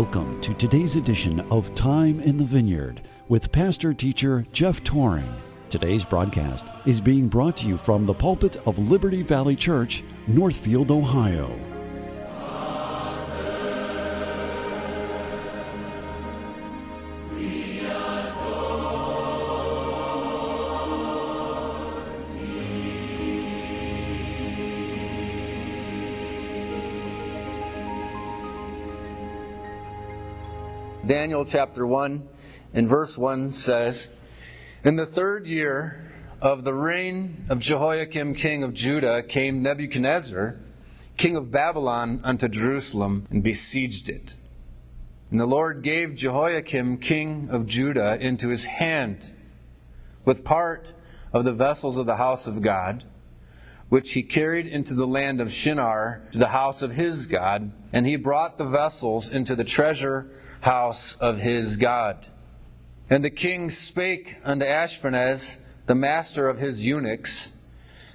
Welcome to today's edition of Time in the Vineyard with pastor teacher Jeff Tauring. Today's broadcast is being brought to you from the pulpit of Liberty Valley Church, Northfield, Ohio. Daniel chapter 1 and verse 1 says, In the third year of the reign of Jehoiakim king of Judah came Nebuchadnezzar, king of Babylon, unto Jerusalem and besieged it. And the Lord gave Jehoiakim king of Judah into his hand, with part of the vessels of the house of God, which he carried into the land of Shinar to the house of his God, and he brought the vessels into the treasure house of his God. And the king spake unto Ashpenaz, the master of his eunuchs,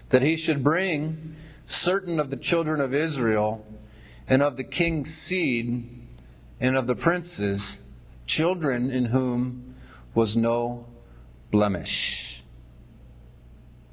that he should bring certain of the children of Israel and of the king's seed and of the princes, children in whom was no blemish.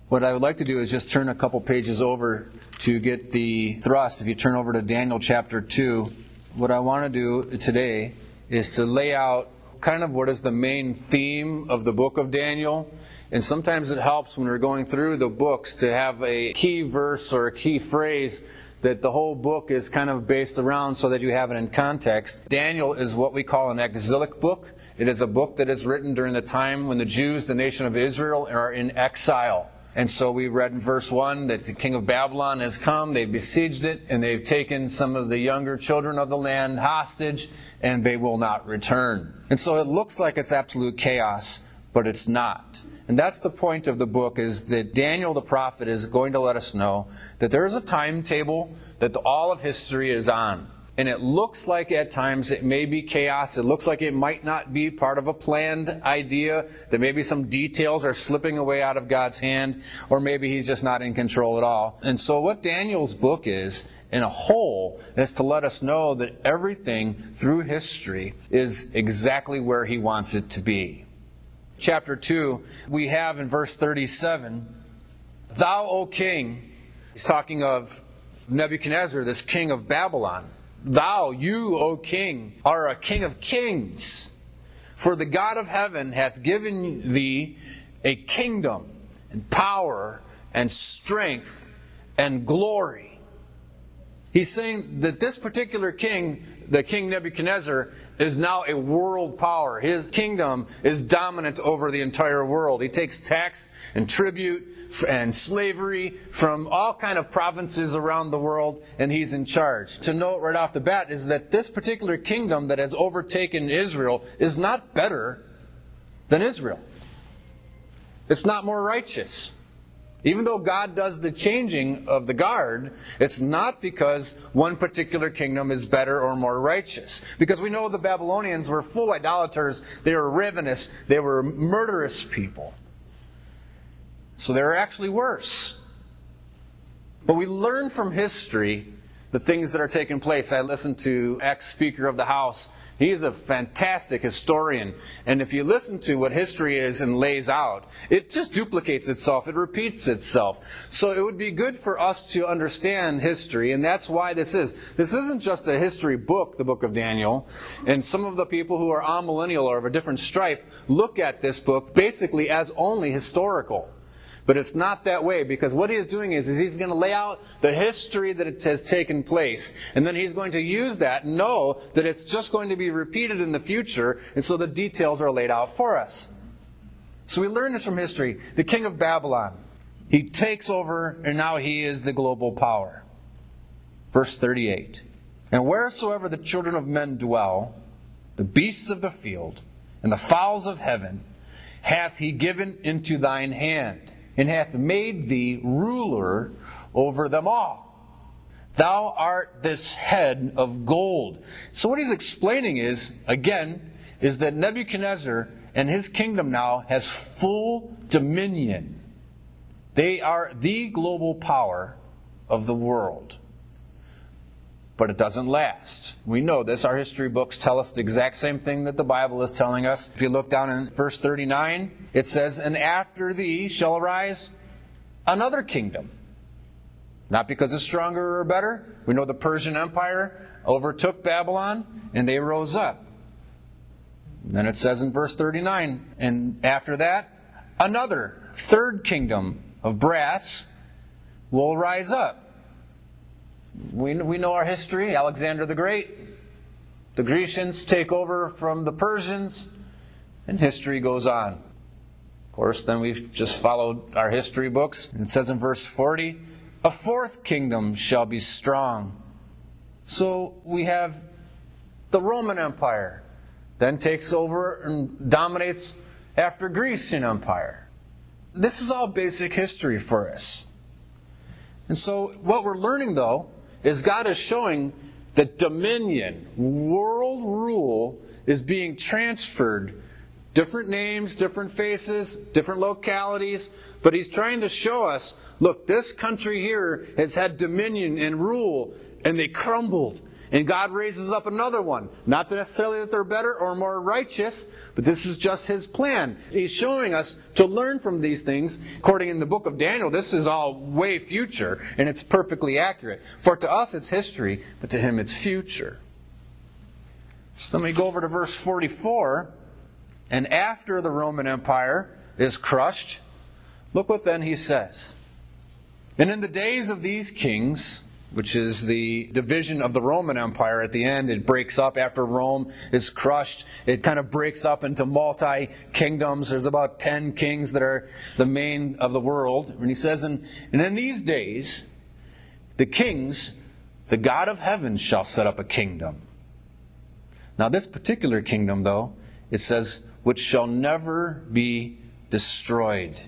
What I would like to do is just turn a couple pages over to get the thrust. If you turn over to Daniel chapter 2, what I want to do today is to lay out kind of what is the main theme of the book of Daniel. And sometimes it helps when we're going through the books to have a key verse or a key phrase that the whole book is kind of based around so that you have it in context. Daniel is what we call an exilic book. It is a book that is written during the time when the Jews, the nation of Israel, are in exile. And so we read in verse 1 that the king of Babylon has come, they've besieged it, and they've taken some of the younger children of the land hostage, and they will not return. And so it looks like it's absolute chaos, but it's not. And that's the point of the book is that Daniel the prophet is going to let us know that there is a timetable that all of history is on and it looks like at times it may be chaos. It looks like it might not be part of a planned idea, that maybe some details are slipping away out of God's hand, or maybe He's just not in control at all. And so, what Daniel's book is, in a whole, is to let us know that everything through history is exactly where He wants it to be. Chapter 2, we have in verse 37 Thou, O king, he's talking of Nebuchadnezzar, this king of Babylon. Thou, you, O king, are a king of kings. For the God of heaven hath given thee a kingdom and power and strength and glory. He's saying that this particular king, the king Nebuchadnezzar, is now a world power. His kingdom is dominant over the entire world. He takes tax and tribute and slavery from all kind of provinces around the world, and he's in charge. To note right off the bat is that this particular kingdom that has overtaken Israel is not better than Israel. It's not more righteous. Even though God does the changing of the guard, it's not because one particular kingdom is better or more righteous. Because we know the Babylonians were full idolaters, they were ravenous, they were murderous people. So they're actually worse. But we learn from history the things that are taking place. I listened to ex Speaker of the House. He's a fantastic historian. And if you listen to what history is and lays out, it just duplicates itself. It repeats itself. So it would be good for us to understand history. And that's why this is. This isn't just a history book, the book of Daniel. And some of the people who are amillennial or of a different stripe look at this book basically as only historical. But it's not that way because what he is doing is, is he's going to lay out the history that has taken place. And then he's going to use that, know that it's just going to be repeated in the future. And so the details are laid out for us. So we learn this from history. The king of Babylon, he takes over and now he is the global power. Verse 38. And wheresoever the children of men dwell, the beasts of the field, and the fowls of heaven, hath he given into thine hand and hath made thee ruler over them all. Thou art this head of gold. So what he's explaining is, again, is that Nebuchadnezzar and his kingdom now has full dominion. They are the global power of the world. But it doesn't last. We know this. Our history books tell us the exact same thing that the Bible is telling us. If you look down in verse 39, it says, And after thee shall arise another kingdom. Not because it's stronger or better. We know the Persian Empire overtook Babylon and they rose up. And then it says in verse 39, and after that, another third kingdom of brass will rise up. We, we know our history Alexander the Great. The Grecians take over from the Persians, and history goes on. Of course, then we've just followed our history books. It says in verse 40 A fourth kingdom shall be strong. So we have the Roman Empire, then takes over and dominates after Grecian Empire. This is all basic history for us. And so, what we're learning, though, is God is showing that dominion, world rule, is being transferred. Different names, different faces, different localities, but He's trying to show us look, this country here has had dominion and rule, and they crumbled. And God raises up another one. Not necessarily that they're better or more righteous, but this is just His plan. He's showing us to learn from these things. According in the book of Daniel, this is all way future, and it's perfectly accurate. For to us it's history, but to Him it's future. So let me go over to verse 44. And after the Roman Empire is crushed, look what then he says. And in the days of these kings, which is the division of the Roman Empire at the end. It breaks up after Rome is crushed. It kind of breaks up into multi kingdoms. There's about 10 kings that are the main of the world. And he says, and, and in these days, the kings, the God of heaven shall set up a kingdom. Now, this particular kingdom, though, it says, which shall never be destroyed.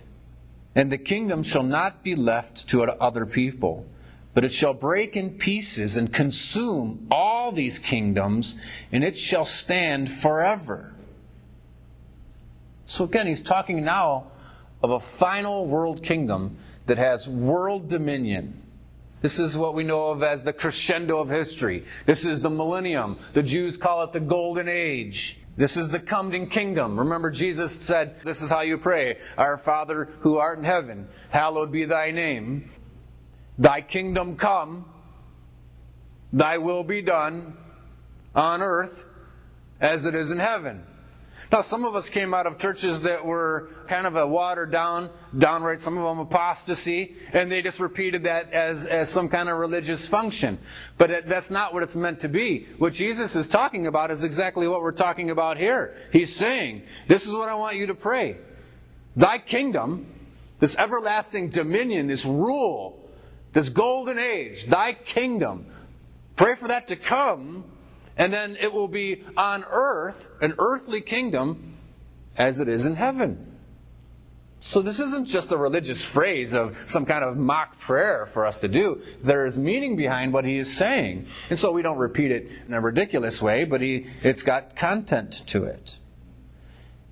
And the kingdom shall not be left to other people but it shall break in pieces and consume all these kingdoms, and it shall stand forever. So again, he's talking now of a final world kingdom that has world dominion. This is what we know of as the crescendo of history. This is the millennium. The Jews call it the golden age. This is the coming kingdom. Remember, Jesus said, This is how you pray Our Father who art in heaven, hallowed be thy name. Thy kingdom come, thy will be done on earth as it is in heaven. Now, some of us came out of churches that were kind of a watered down, downright, some of them apostasy, and they just repeated that as, as some kind of religious function. But it, that's not what it's meant to be. What Jesus is talking about is exactly what we're talking about here. He's saying, This is what I want you to pray. Thy kingdom, this everlasting dominion, this rule, this golden age, thy kingdom. Pray for that to come, and then it will be on earth, an earthly kingdom, as it is in heaven. So this isn't just a religious phrase of some kind of mock prayer for us to do. There is meaning behind what he is saying. And so we don't repeat it in a ridiculous way, but he, it's got content to it.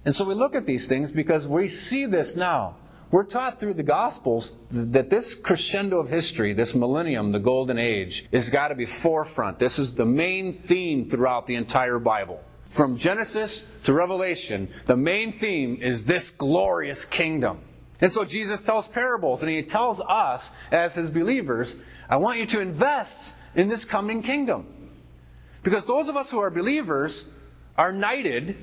And so we look at these things because we see this now. We're taught through the Gospels that this crescendo of history, this millennium, the golden age, has got to be forefront. This is the main theme throughout the entire Bible. From Genesis to Revelation, the main theme is this glorious kingdom. And so Jesus tells parables, and he tells us as his believers, I want you to invest in this coming kingdom. Because those of us who are believers are knighted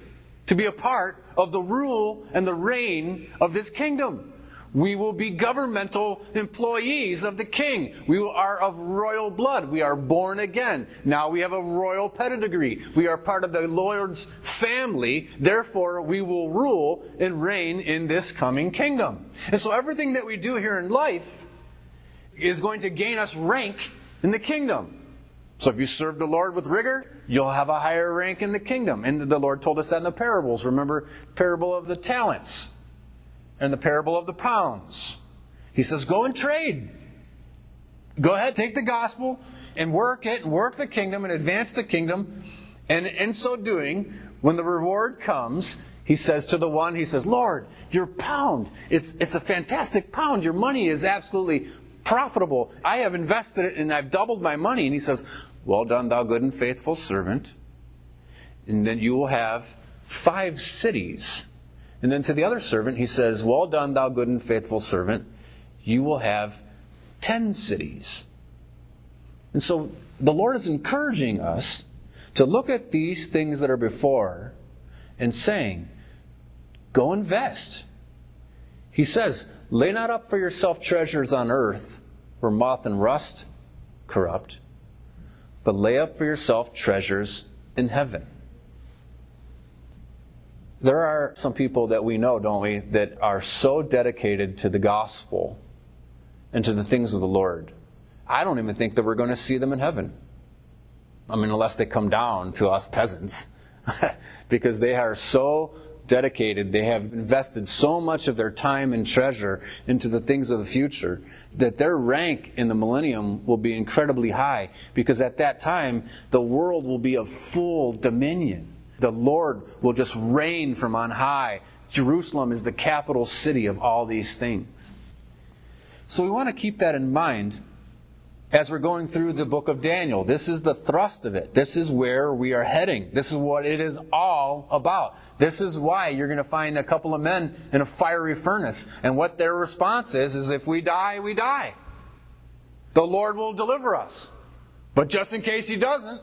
to be a part of the rule and the reign of this kingdom. We will be governmental employees of the king. We are of royal blood. We are born again. Now we have a royal pedigree. We are part of the Lord's family. Therefore, we will rule and reign in this coming kingdom. And so everything that we do here in life is going to gain us rank in the kingdom. So if you serve the Lord with rigor, you'll have a higher rank in the kingdom. And the Lord told us that in the parables. Remember, parable of the talents and the parable of the pounds. He says, Go and trade. Go ahead, take the gospel and work it and work the kingdom and advance the kingdom. And in so doing, when the reward comes, he says to the one, he says, Lord, your pound, it's, it's a fantastic pound. Your money is absolutely profitable. I have invested it and I've doubled my money. And he says, Well done, thou good and faithful servant. And then you will have five cities. And then to the other servant, he says, Well done, thou good and faithful servant. You will have ten cities. And so the Lord is encouraging us to look at these things that are before and saying, Go invest. He says, Lay not up for yourself treasures on earth where moth and rust corrupt, but lay up for yourself treasures in heaven. There are some people that we know, don't we, that are so dedicated to the gospel and to the things of the Lord. I don't even think that we're going to see them in heaven. I mean, unless they come down to us peasants, because they are so dedicated, they have invested so much of their time and treasure into the things of the future that their rank in the millennium will be incredibly high because at that time the world will be of full dominion. The Lord will just reign from on high. Jerusalem is the capital city of all these things. So we want to keep that in mind as we're going through the book of Daniel. This is the thrust of it. This is where we are heading. This is what it is all about. This is why you're going to find a couple of men in a fiery furnace. And what their response is, is if we die, we die. The Lord will deliver us. But just in case He doesn't,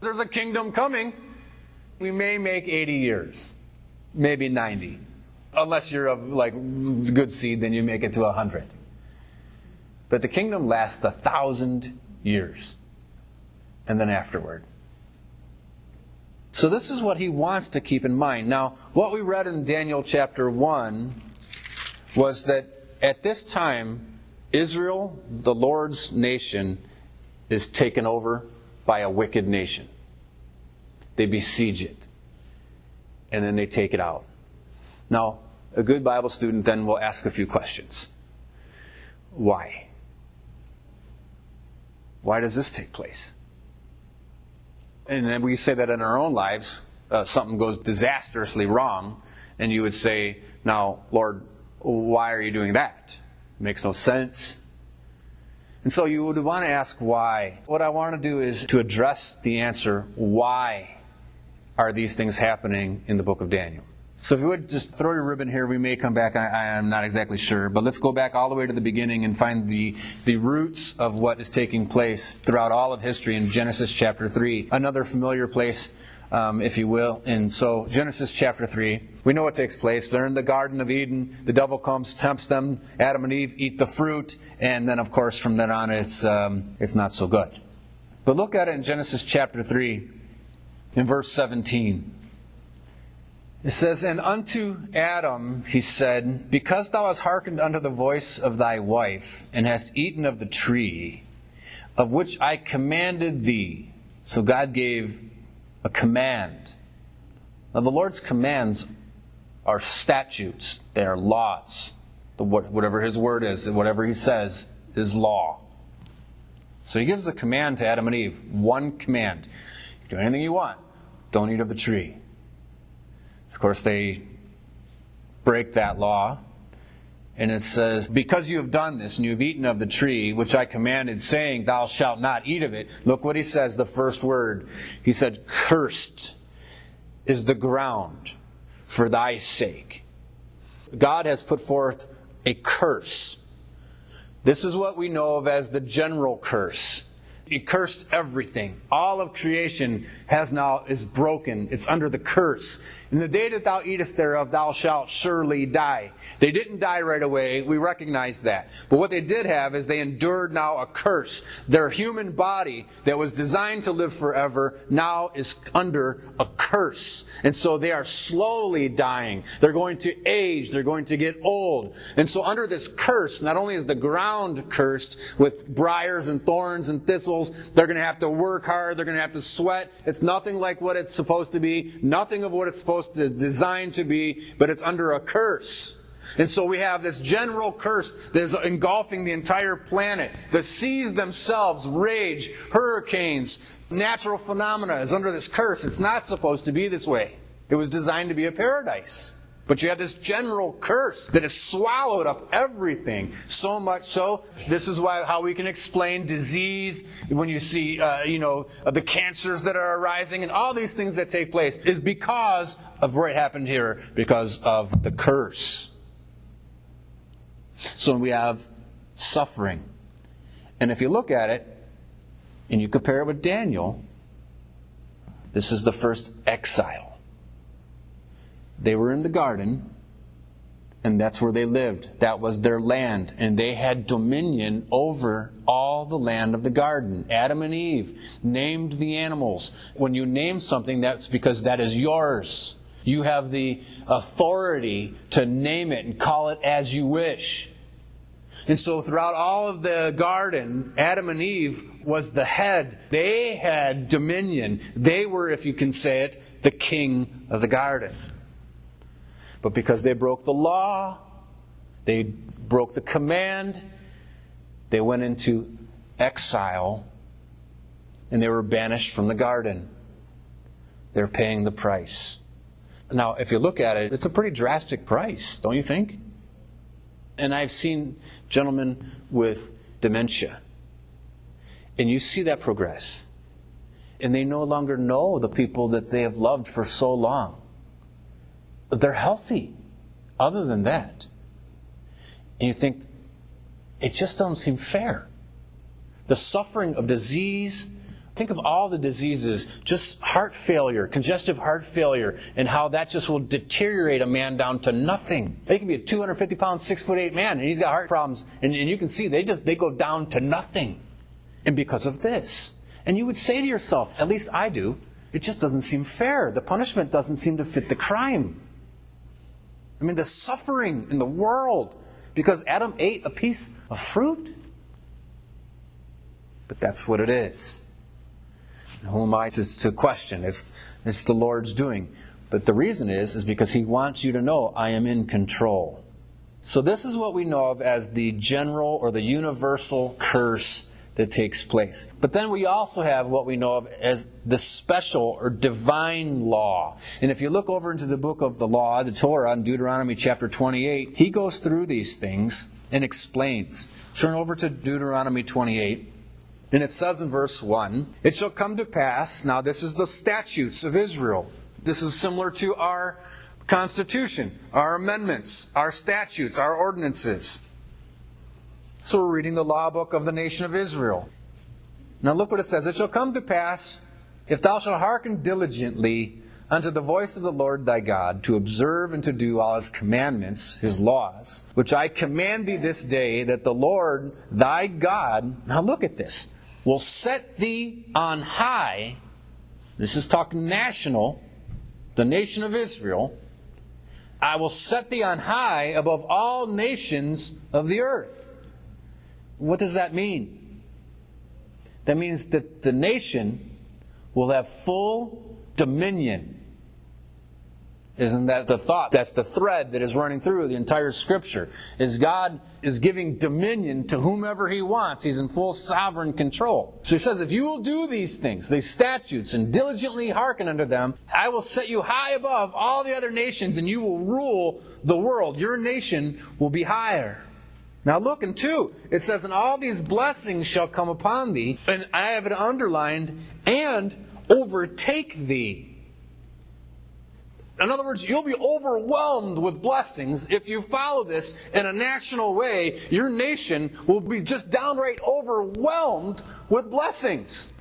there's a kingdom coming. We may make 80 years, maybe 90. Unless you're of like good seed, then you make it to 100. But the kingdom lasts a thousand years. And then afterward. So this is what he wants to keep in mind. Now, what we read in Daniel chapter 1 was that at this time, Israel, the Lord's nation, is taken over by a wicked nation. They besiege it. And then they take it out. Now, a good Bible student then will ask a few questions. Why? Why does this take place? And then we say that in our own lives, uh, something goes disastrously wrong, and you would say, Now, Lord, why are you doing that? It makes no sense. And so you would want to ask why. What I want to do is to address the answer why are these things happening in the book of Daniel? So if you would just throw your ribbon here, we may come back. I, am not exactly sure. But let's go back all the way to the beginning and find the, the roots of what is taking place throughout all of history in Genesis chapter 3. Another familiar place, um, if you will. And so, Genesis chapter 3, we know what takes place. They're in the Garden of Eden. The devil comes, tempts them. Adam and Eve eat the fruit. And then, of course, from then on, it's, um, it's not so good. But look at it in Genesis chapter 3, in verse 17. It says, And unto Adam he said, Because thou hast hearkened unto the voice of thy wife, and hast eaten of the tree, of which I commanded thee. So God gave a command. Now, the Lord's commands are statutes, they are laws. Whatever his word is, whatever he says is law. So he gives a command to Adam and Eve one command. Do anything you want, don't eat of the tree. Of course, they break that law. And it says, Because you have done this, and you have eaten of the tree, which I commanded, saying, Thou shalt not eat of it. Look what he says, the first word. He said, Cursed is the ground for thy sake. God has put forth a curse. This is what we know of as the general curse. He cursed everything. All of creation has now is broken. It's under the curse. In the day that thou eatest thereof, thou shalt surely die. They didn't die right away. We recognize that. But what they did have is they endured now a curse. Their human body that was designed to live forever now is under a curse. And so they are slowly dying. They're going to age. They're going to get old. And so under this curse, not only is the ground cursed with briars and thorns and thistles, they're going to have to work hard. They're going to have to sweat. It's nothing like what it's supposed to be. Nothing of what it's supposed supposed to design to be, but it's under a curse. And so we have this general curse that is engulfing the entire planet. The seas themselves rage, hurricanes, natural phenomena is under this curse. It's not supposed to be this way. It was designed to be a paradise. But you have this general curse that has swallowed up everything. So much so, this is why how we can explain disease when you see, uh, you know, the cancers that are arising and all these things that take place is because of what happened here, because of the curse. So we have suffering. And if you look at it and you compare it with Daniel, this is the first exile. They were in the garden, and that's where they lived. That was their land, and they had dominion over all the land of the garden. Adam and Eve named the animals. When you name something, that's because that is yours. You have the authority to name it and call it as you wish. And so throughout all of the garden, Adam and Eve was the head. They had dominion. They were, if you can say it, the king of the garden. But because they broke the law, they broke the command, they went into exile and they were banished from the garden. They're paying the price. Now, if you look at it, it's a pretty drastic price, don't you think? And I've seen gentlemen with dementia, and you see that progress. And they no longer know the people that they have loved for so long they're healthy. Other than that, and you think it just doesn't seem fair. The suffering of disease. Think of all the diseases, just heart failure, congestive heart failure, and how that just will deteriorate a man down to nothing. He can be a 250 pound, six foot eight man, and he's got heart problems, and, and you can see they just they go down to nothing, and because of this. And you would say to yourself, at least I do, it just doesn't seem fair. The punishment doesn't seem to fit the crime. I mean, the suffering in the world because Adam ate a piece of fruit. But that's what it is. And who am I to, to question? It's, it's the Lord's doing. But the reason is, is because He wants you to know I am in control. So this is what we know of as the general or the universal curse that takes place. But then we also have what we know of as the special or divine law. And if you look over into the book of the law, the Torah, in Deuteronomy chapter 28, he goes through these things and explains. Turn over to Deuteronomy 28. And it says in verse 1 It shall come to pass, now this is the statutes of Israel. This is similar to our constitution, our amendments, our statutes, our ordinances. So we're reading the law book of the nation of Israel. Now look what it says. It shall come to pass, if thou shalt hearken diligently unto the voice of the Lord thy God, to observe and to do all his commandments, his laws, which I command thee this day, that the Lord thy God, now look at this, will set thee on high. This is talking national, the nation of Israel. I will set thee on high above all nations of the earth. What does that mean? That means that the nation will have full dominion. Isn't that the thought? That's the thread that is running through the entire scripture. Is God is giving dominion to whomever he wants. He's in full sovereign control. So he says, if you will do these things, these statutes, and diligently hearken unto them, I will set you high above all the other nations and you will rule the world. Your nation will be higher. Now look in 2, it says, And all these blessings shall come upon thee, and I have it underlined, and overtake thee. In other words, you'll be overwhelmed with blessings if you follow this in a national way. Your nation will be just downright overwhelmed with blessings.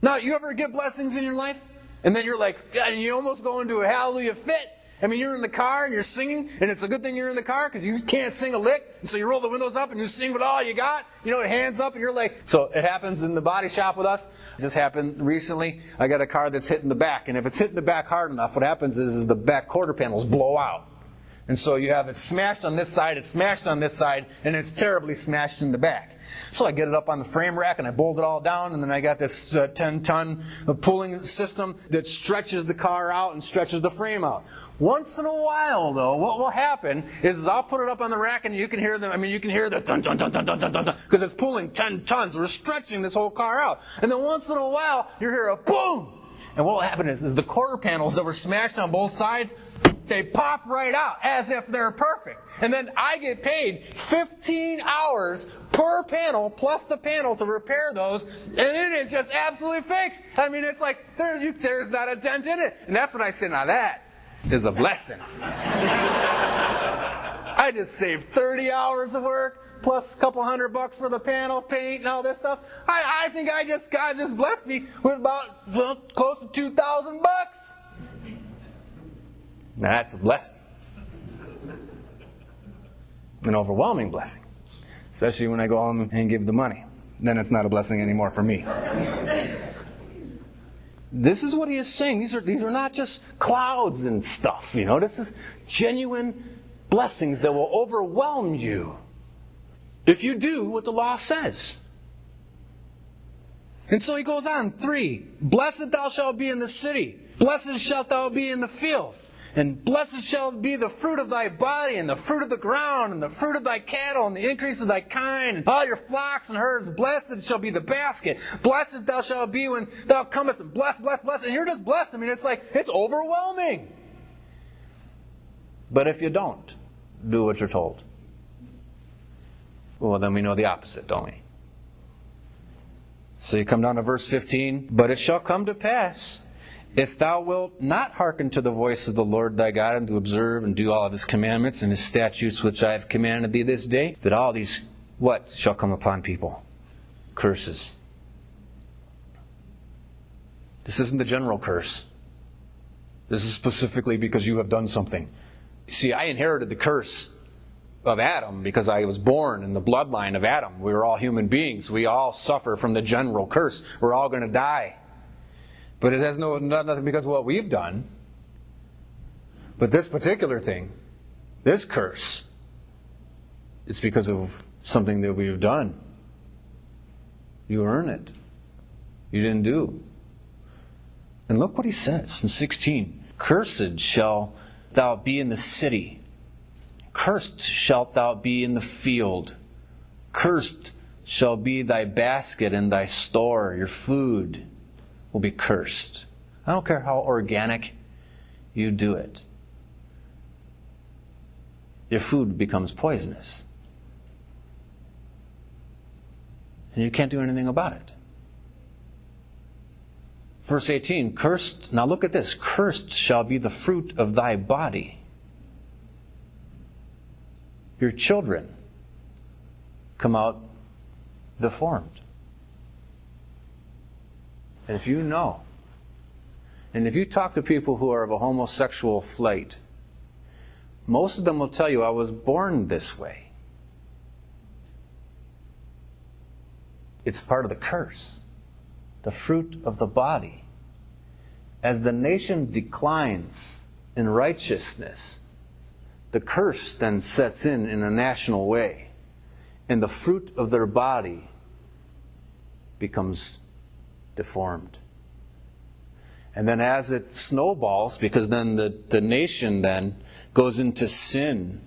Now, you ever get blessings in your life? And then you're like, and you almost go into a hallelujah fit. I mean, you're in the car and you're singing, and it's a good thing you're in the car because you can't sing a lick. And so you roll the windows up and you sing with all you got. You know, hands up, and you're like, so it happens in the body shop with us. It just happened recently. I got a car that's hitting the back, and if it's hitting the back hard enough, what happens is, is the back quarter panels blow out. And so you have it smashed on this side, it's smashed on this side, and it's terribly smashed in the back. So I get it up on the frame rack and I bolt it all down, and then I got this uh, 10 ton pulling system that stretches the car out and stretches the frame out. Once in a while, though, what will happen is I'll put it up on the rack and you can hear them. I mean, you can hear the dun dun dun dun dun dun dun because it's pulling 10 tons. We're stretching this whole car out. And then once in a while, you hear a boom. And what will happen is, is the quarter panels that were smashed on both sides they pop right out as if they're perfect. And then I get paid 15 hours per panel plus the panel to repair those, and it is just absolutely fixed. I mean, it's like there, you, there's not a dent in it. And that's what I say, now that is a blessing. I just saved 30 hours of work plus a couple hundred bucks for the panel, paint, and all this stuff. I, I think I just God just blessed me with about well, close to 2,000 bucks. Now that's a blessing. An overwhelming blessing. Especially when I go home and give the money. Then it's not a blessing anymore for me. this is what he is saying. These are, these are not just clouds and stuff, you know. This is genuine blessings that will overwhelm you if you do what the law says. And so he goes on, three, blessed thou shalt be in the city, blessed shalt thou be in the field. And blessed shall be the fruit of thy body, and the fruit of the ground, and the fruit of thy cattle, and the increase of thy kind, and all your flocks and herds. Blessed shall be the basket. Blessed thou shalt be when thou comest, and blessed, blessed, blessed. And you're just blessed. I mean, it's like, it's overwhelming. But if you don't do what you're told, well, then we know the opposite, don't we? So you come down to verse 15. But it shall come to pass, if thou wilt not hearken to the voice of the Lord thy God, and to observe and do all of his commandments and his statutes which I have commanded thee this day, that all these, what shall come upon people? Curses. This isn't the general curse. This is specifically because you have done something. See, I inherited the curse of Adam because I was born in the bloodline of Adam. We were all human beings. We all suffer from the general curse. We're all going to die. But it has no nothing because of what we've done. But this particular thing, this curse, is because of something that we've done. You earn it. You didn't do. And look what he says in 16 Cursed shall thou be in the city. Cursed shalt thou be in the field. Cursed shall be thy basket and thy store, your food will be cursed. I don't care how organic you do it. Your food becomes poisonous. And you can't do anything about it. Verse 18, cursed, now look at this, cursed shall be the fruit of thy body. Your children come out deformed. And if you know, and if you talk to people who are of a homosexual flight, most of them will tell you, I was born this way. It's part of the curse the fruit of the body. As the nation declines in righteousness, the curse then sets in in a national way, and the fruit of their body becomes deformed. And then as it snowballs, because then the, the nation then goes into sin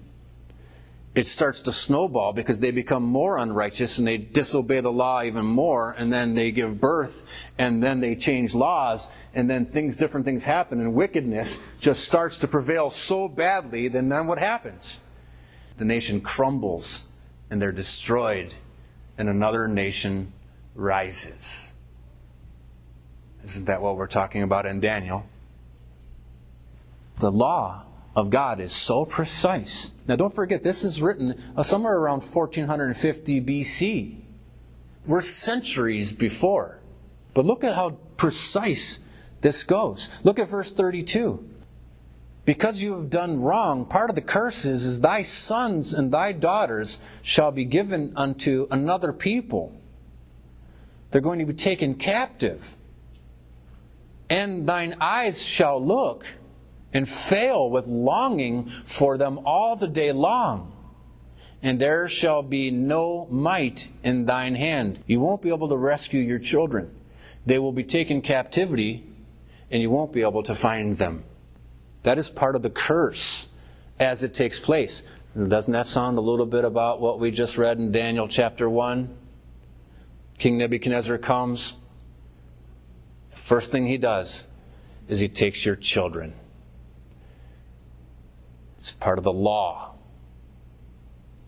it starts to snowball because they become more unrighteous and they disobey the law even more and then they give birth and then they change laws and then things different things happen and wickedness just starts to prevail so badly then then what happens the nation crumbles and they're destroyed and another nation rises isn't that what we're talking about in Daniel the law of God is so precise. Now, don't forget, this is written uh, somewhere around 1450 BC. We're centuries before. But look at how precise this goes. Look at verse 32. Because you have done wrong, part of the curse is, is thy sons and thy daughters shall be given unto another people. They're going to be taken captive. And thine eyes shall look and fail with longing for them all the day long. And there shall be no might in thine hand. You won't be able to rescue your children. They will be taken captivity, and you won't be able to find them. That is part of the curse as it takes place. Doesn't that sound a little bit about what we just read in Daniel chapter 1? King Nebuchadnezzar comes. First thing he does is he takes your children It's part of the law.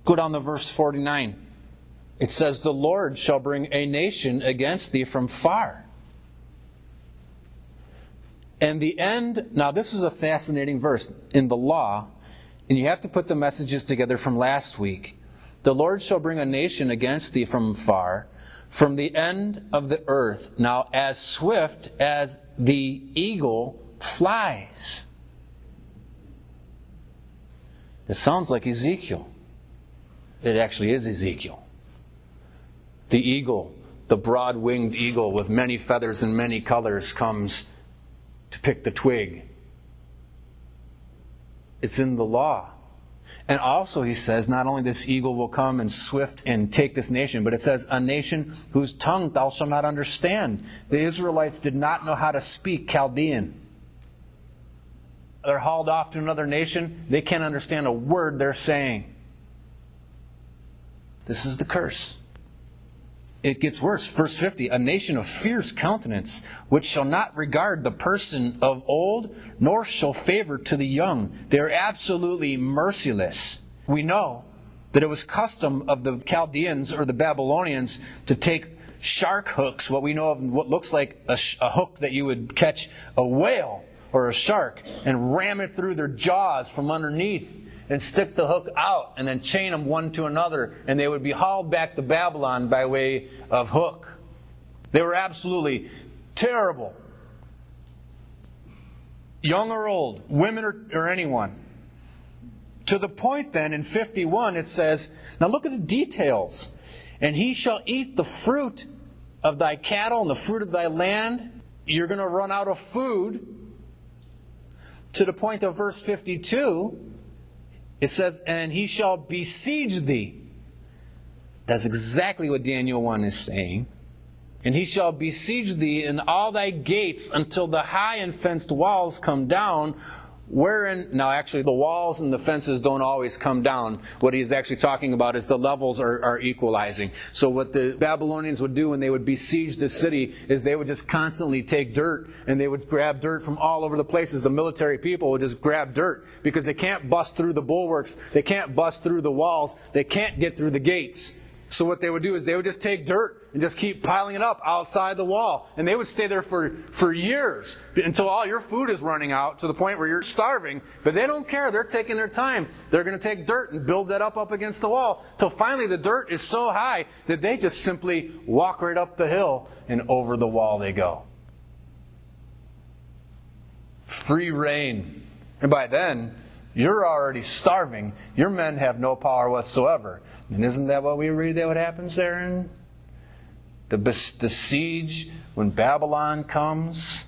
Go down to verse 49. It says, The Lord shall bring a nation against thee from far. And the end, now this is a fascinating verse in the law, and you have to put the messages together from last week. The Lord shall bring a nation against thee from far, from the end of the earth. Now, as swift as the eagle flies. It sounds like Ezekiel. It actually is Ezekiel. The eagle, the broad winged eagle with many feathers and many colors, comes to pick the twig. It's in the law. And also, he says, not only this eagle will come and swift and take this nation, but it says, a nation whose tongue thou shalt not understand. The Israelites did not know how to speak Chaldean. They're hauled off to another nation. They can't understand a word they're saying. This is the curse. It gets worse. Verse 50 A nation of fierce countenance, which shall not regard the person of old, nor shall favor to the young. They are absolutely merciless. We know that it was custom of the Chaldeans or the Babylonians to take shark hooks, what we know of what looks like a, sh- a hook that you would catch a whale or a shark, and ram it through their jaws from underneath and stick the hook out and then chain them one to another, and they would be hauled back to Babylon by way of hook. They were absolutely terrible. Young or old, women or, or anyone. To the point then, in 51, it says, Now look at the details. And he shall eat the fruit of thy cattle and the fruit of thy land. You're going to run out of food. To the point of verse 52, it says, And he shall besiege thee. That's exactly what Daniel 1 is saying. And he shall besiege thee in all thy gates until the high and fenced walls come down, wherein now actually the walls and the fences don't always come down. What he is actually talking about is the levels are, are, equalizing. So what the babylonians would do when they would besiege the city is they would just constantly take dirt and they would grab dirt from all over the places. The military people would just grab dirt because they can't bust through the bulwarks. They can't bust through the walls. They can't get through the gates so what they would do is they would just take dirt and just keep piling it up outside the wall. And they would stay there for, for years until all your food is running out to the point where you're starving. But they don't care. They're taking their time. They're going to take dirt and build that up up against the wall till finally the dirt is so high that they just simply walk right up the hill and over the wall they go. Free rein. And by then, you're already starving. Your men have no power whatsoever. And isn't that what we read that what happens there in the, the siege when Babylon comes?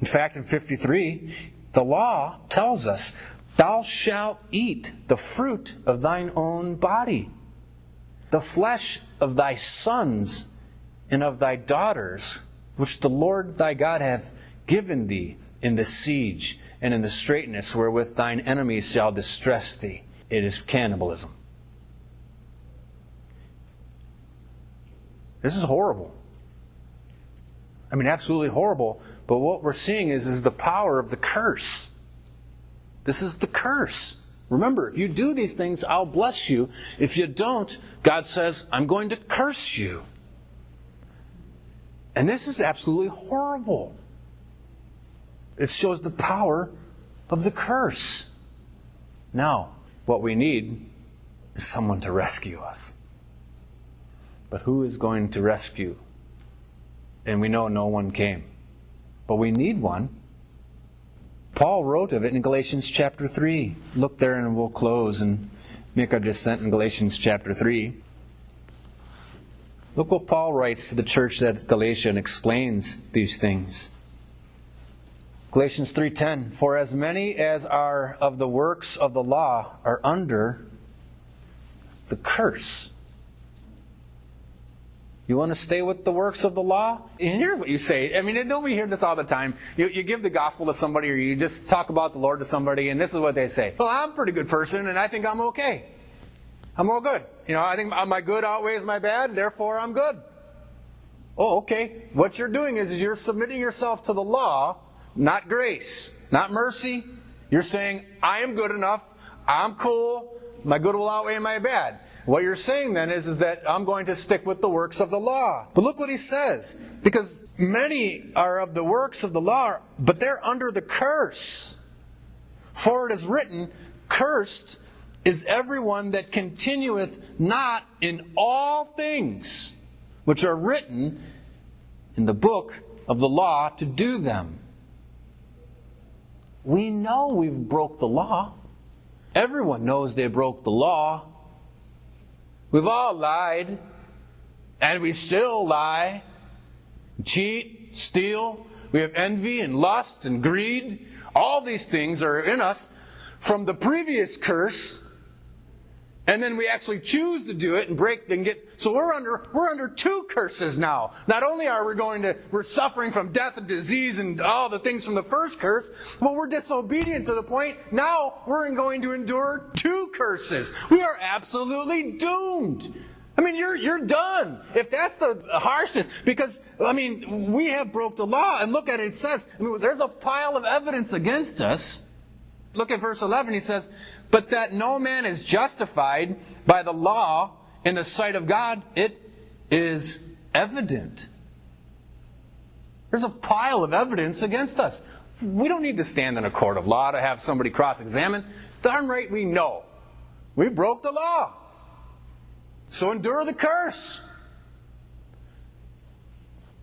In fact, in 53, the law tells us, Thou shalt eat the fruit of thine own body, the flesh of thy sons and of thy daughters, which the Lord thy God hath given thee in the siege and in the straitness wherewith thine enemies shall distress thee. It is cannibalism. This is horrible. I mean, absolutely horrible. But what we're seeing is, is the power of the curse. This is the curse. Remember, if you do these things, I'll bless you. If you don't, God says, I'm going to curse you. And this is absolutely horrible. It shows the power of the curse. Now, what we need is someone to rescue us. But who is going to rescue? And we know no one came. But we need one. Paul wrote of it in Galatians chapter 3. Look there and we'll close and make our descent in Galatians chapter 3. Look what Paul writes to the church at Galatia and explains these things. Galatians 3:10 For as many as are of the works of the law are under the curse. You want to stay with the works of the law? And here's what you say. I mean, don't we hear this all the time? You, you give the gospel to somebody or you just talk about the Lord to somebody and this is what they say. Well, I'm a pretty good person and I think I'm okay. I'm all good. You know, I think my good outweighs my bad, therefore I'm good. Oh, okay. What you're doing is, is you're submitting yourself to the law not grace, not mercy. You're saying, I am good enough, I'm cool, my good will outweigh my bad. What you're saying then is, is that I'm going to stick with the works of the law. But look what he says. Because many are of the works of the law, but they're under the curse. For it is written, Cursed is everyone that continueth not in all things which are written in the book of the law to do them. We know we've broke the law. Everyone knows they broke the law. We've all lied, and we still lie, cheat, steal. We have envy and lust and greed. All these things are in us from the previous curse and then we actually choose to do it and break and get so we're under we're under two curses now not only are we going to we're suffering from death and disease and all the things from the first curse but we're disobedient to the point now we're going to endure two curses we are absolutely doomed I mean, you're, you're done. If that's the harshness, because, I mean, we have broke the law, and look at it, it says, I mean, there's a pile of evidence against us. Look at verse 11. He says, But that no man is justified by the law in the sight of God, it is evident. There's a pile of evidence against us. We don't need to stand in a court of law to have somebody cross examine. Darn right we know. We broke the law. So endure the curse.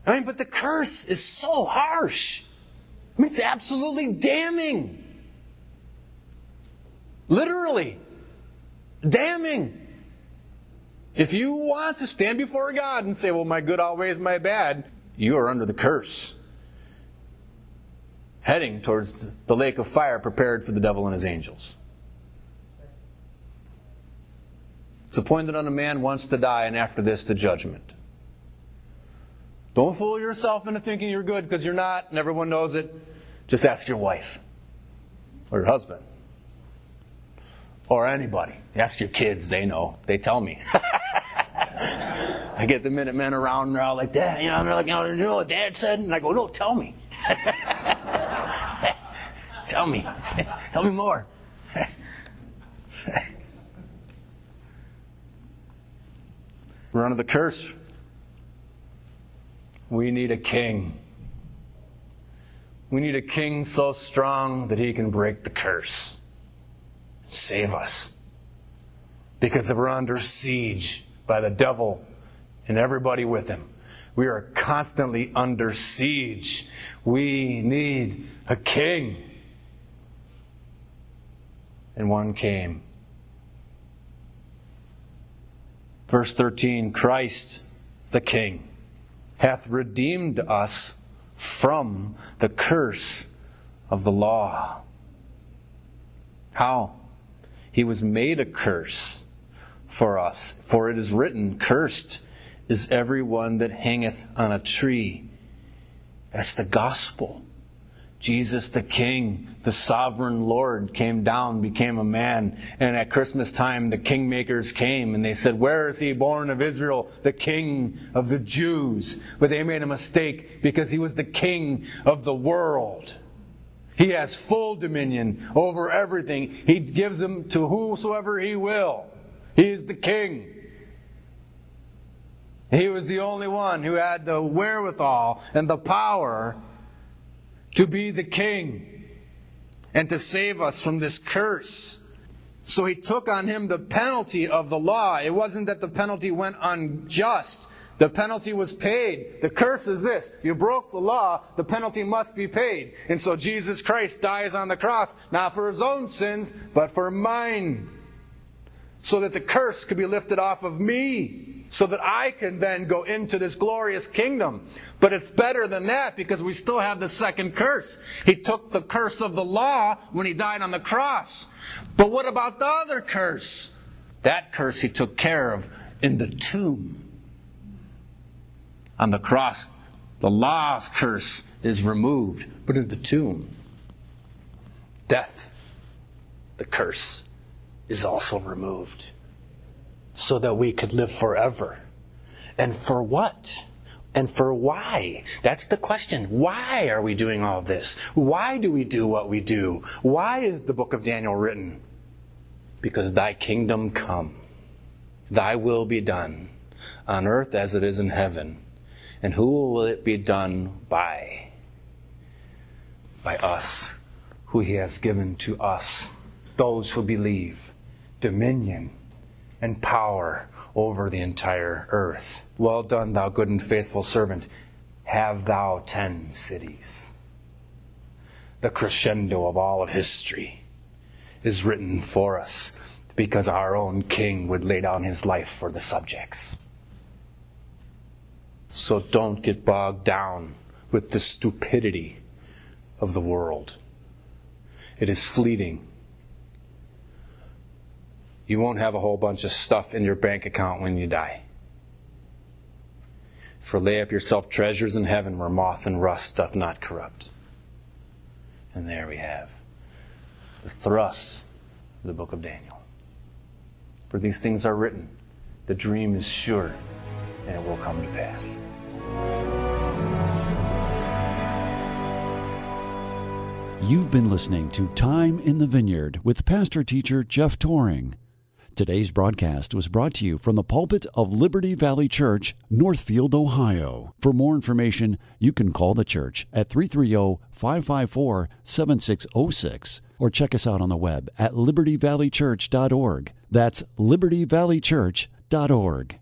I mean, but the curse is so harsh. I mean, it's absolutely damning. Literally. Damning. If you want to stand before God and say, well, my good outweighs my bad, you are under the curse. Heading towards the lake of fire prepared for the devil and his angels. It's appointed on a man once to die, and after this, the judgment. Don't fool yourself into thinking you're good because you're not, and everyone knows it. Just ask your wife or your husband or anybody. Ask your kids, they know. They tell me. I get the Minutemen around, and they're all like, Dad, you know, they're like, oh, you know what Dad said? And I go, no, tell me. tell me. tell me more. We're under the curse. We need a king. We need a king so strong that he can break the curse save us. Because we're under siege by the devil and everybody with him. We are constantly under siege. We need a king. And one came. Verse 13 Christ the King hath redeemed us from the curse of the law. How? He was made a curse for us. For it is written, Cursed is every one that hangeth on a tree. That's the gospel. Jesus the King, the sovereign Lord, came down, became a man. And at Christmas time, the kingmakers came and they said, Where is he born of Israel, the King of the Jews? But they made a mistake because he was the King of the world. He has full dominion over everything. He gives them to whosoever he will. He is the king. He was the only one who had the wherewithal and the power to be the king and to save us from this curse. So he took on him the penalty of the law. It wasn't that the penalty went unjust. The penalty was paid. The curse is this. You broke the law, the penalty must be paid. And so Jesus Christ dies on the cross, not for his own sins, but for mine. So that the curse could be lifted off of me. So that I can then go into this glorious kingdom. But it's better than that because we still have the second curse. He took the curse of the law when he died on the cross. But what about the other curse? That curse he took care of in the tomb on the cross, the law's curse is removed, but in the tomb, death, the curse, is also removed so that we could live forever. And for what? and for why. That's the question. Why are we doing all this? Why do we do what we do? Why is the book of Daniel written? Because thy kingdom come, thy will be done on earth as it is in heaven. And who will it be done by? By us, who he has given to us, those who believe, dominion and power over the entire earth. Well done, thou good and faithful servant. Have thou ten cities. The crescendo of all of history is written for us because our own king would lay down his life for the subjects. So don't get bogged down with the stupidity of the world. It is fleeting. You won't have a whole bunch of stuff in your bank account when you die. For lay up yourself treasures in heaven where moth and rust doth not corrupt. And there we have the thrust of the book of Daniel. For these things are written, the dream is sure, and it will come to pass. You've been listening to Time in the Vineyard with pastor teacher Jeff Tauring. Today's broadcast was brought to you from the pulpit of Liberty Valley Church, Northfield, Ohio. For more information, you can call the church at 330 554 7606 or check us out on the web at libertyvalleychurch.org. That's libertyvalleychurch.org.